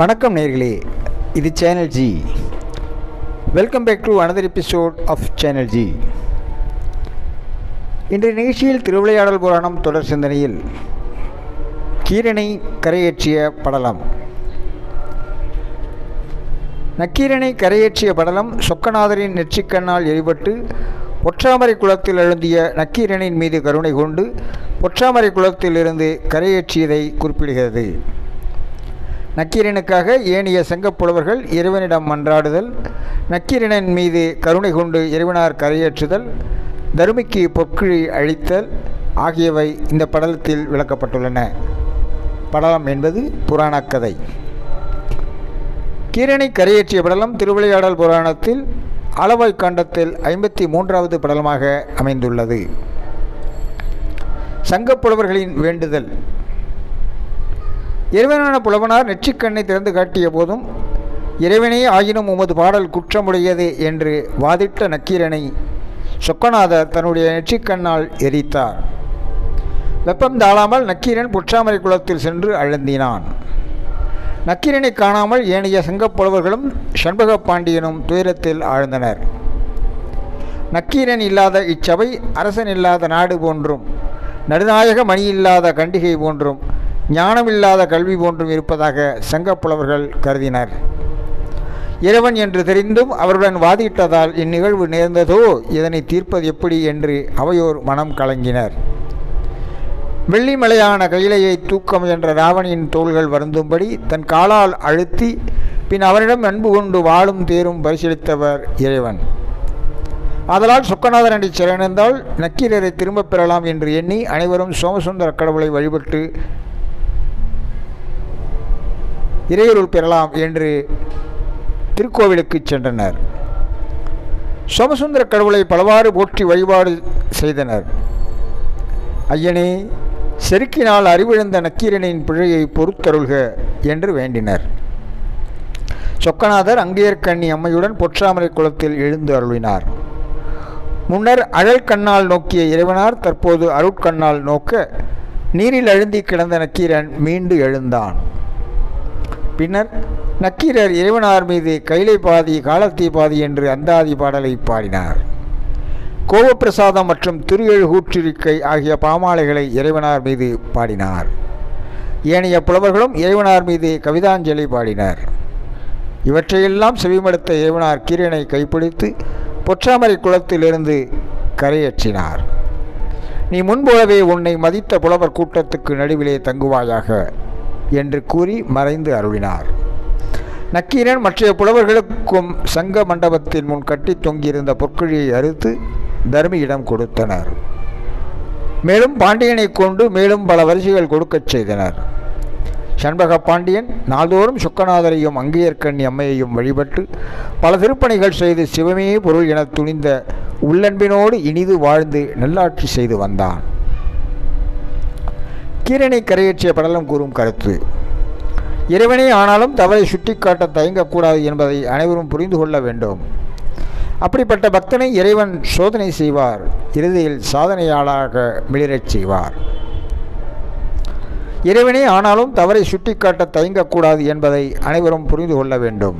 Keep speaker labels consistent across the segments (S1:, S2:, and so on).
S1: வணக்கம் நேர்களே இது channel G welcome back to another episode of channel G இன்றைய நிகழ்ச்சியில் திருவிளையாடல் புராணம் தொடர் சிந்தனையில் கீரனை கரையேற்றிய படலம். நக்கீரனை கரையேற்றிய படலம் சொக்கநாதரின் நெற்றிக்கண்ணால் எரிபட்டு ஒற்றாமரை குளத்தில் எழுந்திய நக்கீரனின் மீது கருணை கொண்டு ஒற்றாமரை குளத்திலிருந்து கரையேற்றியதை குறிப்பிடுகிறது. நக்கீரனுக்காக ஏனைய சங்கப்புலவர்கள் இறைவனிடம் மன்றாடுதல் நக்கீரனின் மீது கருணை கொண்டு இறைவனார் கரையேற்றுதல் தருமிக்கு பொற்கிழி அழித்தல் ஆகியவை இந்த படலத்தில் விளக்கப்பட்டுள்ளன. படலம் என்பது புராணக் கதை. கீரனை கரையேற்றிய படலம் திருவிளையாடல் புராணத்தில் அளவாய் காண்டத்தில் ஐம்பத்தி மூன்றாவது படலமாக அமைந்துள்ளது. சங்கப்புலவர்களின் வேண்டுதல். இறைவனான புலவனார் நெற்றிக்கண்ணை திறந்து காட்டிய போதும் இறைவனே ஆயினும் உமது பாடல் குற்றமுடையது என்று வாதிட்ட நக்கீரனை சொக்கநாதர் தன்னுடைய நெற்றிக்கண்ணால் எரித்தார். வெப்பம் தாழாமல் நக்கீரன் புற்றாமரை குளத்தில் சென்று அழுந்தினான். நக்கீரனை காணாமல் ஏனைய சங்கப்புலவர்களும் சண்பக பாண்டியனும் துயரத்தில் ஆழ்ந்தனர். நக்கீரன் இல்லாத இச்சபை அரசன் இல்லாத நாடு போன்றும் நடுநாயக மணி இல்லாத கண்டிகை போன்றும் ஞானமில்லாத கல்வி போன்றும் இருப்பதாக சங்கப்புலவர்கள் கருதினர். இறைவன் என்று தெரிந்தும் அவருடன் வாதிட்டதால் இந்நிகழ்வு நேர்ந்ததோ இதனை தீர்ப்பது எப்படி என்று அவையோர் மனம் கலங்கினர். வெள்ளிமலையான கையிலையை தூக்க முயன்ற ராவணியின் தோள்கள் வருந்தும்படி தன் காலால் அழுத்தி பின் அவரிடம் அன்பு கொண்டு வாழும் தேரும் பரிசீலித்தவர் இறைவன். ஆதலால் அடி சிறந்தால் நக்கீரரை திரும்பப் பெறலாம் என்று எண்ணி அனைவரும் சோமசுந்தர கடவுளை வழிபட்டு இறையருள் பெறலாம் என்று திருக்கோவிலுக்கு சென்றனர். சோமசுந்தர கடவுளை பலவாறு போற்றி வழிபாடு செய்தனர். ஐயனே செருக்கினால் அறிவிழந்த நக்கீரனின் பிழையை பொறுத்தருள்க என்று வேண்டினர். சொக்கநாதர் அங்கேயர்கண்ணி அம்மையுடன் பொற்றாமரை குளத்தில் எழுந்து அருளினார். முன்னர் அழல் கண்ணால் நோக்கிய இறைவனார் தற்போது அருட்கண்ணால் நோக்க நீரில் அழுந்தி கிடந்த நக்கீரன் மீண்டு எழுந்தான். பின்னர் நக்கீரர் இறைவனார் மீது கைலை பாதி காலத்தீ பாதி என்று அந்தாதி பாடலை பாடினார். கோபப்பிரசாதம் மற்றும் திருஎழுகூற்றிருக்கை ஆகிய பாமாலைகளை இறைவனார் மீது பாடினார். ஏனைய புலவர்களும் இறைவனார் மீது கவிதாஞ்சலி பாடினர். இவற்றையெல்லாம் செவிமடுத்த இறைவனார் கீரனை கைப்பிடித்து பொற்றாமரை குளத்திலிருந்து கரையேற்றினார். நீ முன்போலவே உன்னை மதித்த புலவர் கூட்டத்துக்கு நடுவிலே தங்குவாயாக. என்று கூறி மறைந்து அருளினார். நக்கீரன் மற்றைய புலவர்களுக்கும் சங்க மண்டபத்தின் முன் கட்டி தொங்கியிருந்த பொற்குழியை அறுத்து தர்மியிடம் கொடுத்தனர். மேலும் பாண்டியனை கொண்டு மேலும் பல வரிசைகள் கொடுக்கச் செய்தனர். சண்பக பாண்டியன் நாள்தோறும் சுக்கநாதரையும் அங்கேயர்கண்ணி அம்மையையும் வழிபட்டு பல திருப்பணிகள் செய்து சிவமே பொருள் என துணிந்த உள்ளன்பினோடு இனிது வாழ்ந்து நல்லாட்சி செய்து வந்தான். கீரனை கரையேற்றிய படலம் கூறும் கருத்து. இறைவனே ஆனாலும் தவறை சுட்டிக்காட்ட தயங்கக்கூடாது என்பதை அனைவரும் புரிந்து கொள்ள வேண்டும். அப்படிப்பட்ட பக்தனை இறைவன் சோதனை செய்வார். இறுதியில் சாதனையாளாக மிளிரச் செய்வார். இறைவனே ஆனாலும் தவறை சுட்டிக்காட்ட தயங்கக்கூடாது என்பதை அனைவரும் புரிந்து கொள்ள வேண்டும்.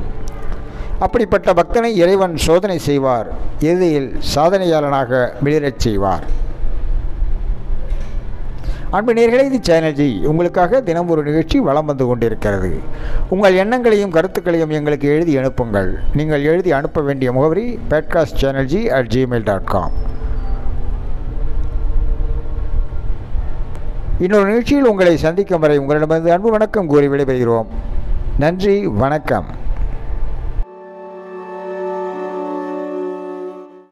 S1: அப்படிப்பட்ட பக்தனை இறைவன் சோதனை செய்வார். இறுதியில் சாதனையாளனாக மிளிரச் செய்வார். அன்பு நேர்களே இது சேனல்ஜி உங்களுக்காக தினம் ஒரு நிகழ்ச்சி வளம் வந்து கொண்டிருக்கிறது. உங்கள் எண்ணங்களையும் கருத்துக்களையும் எங்களுக்கு எழுதி அனுப்புங்கள். நீங்கள் எழுதி அனுப்ப வேண்டிய முகவரி podcast channel G at gmail dot com இன்னொரு நிகழ்ச்சியில் உங்களை சந்திக்கும் வரை உங்களிடமிருந்து அன்பு வணக்கம் கூறி விடைபெறுகிறோம். நன்றி வணக்கம்.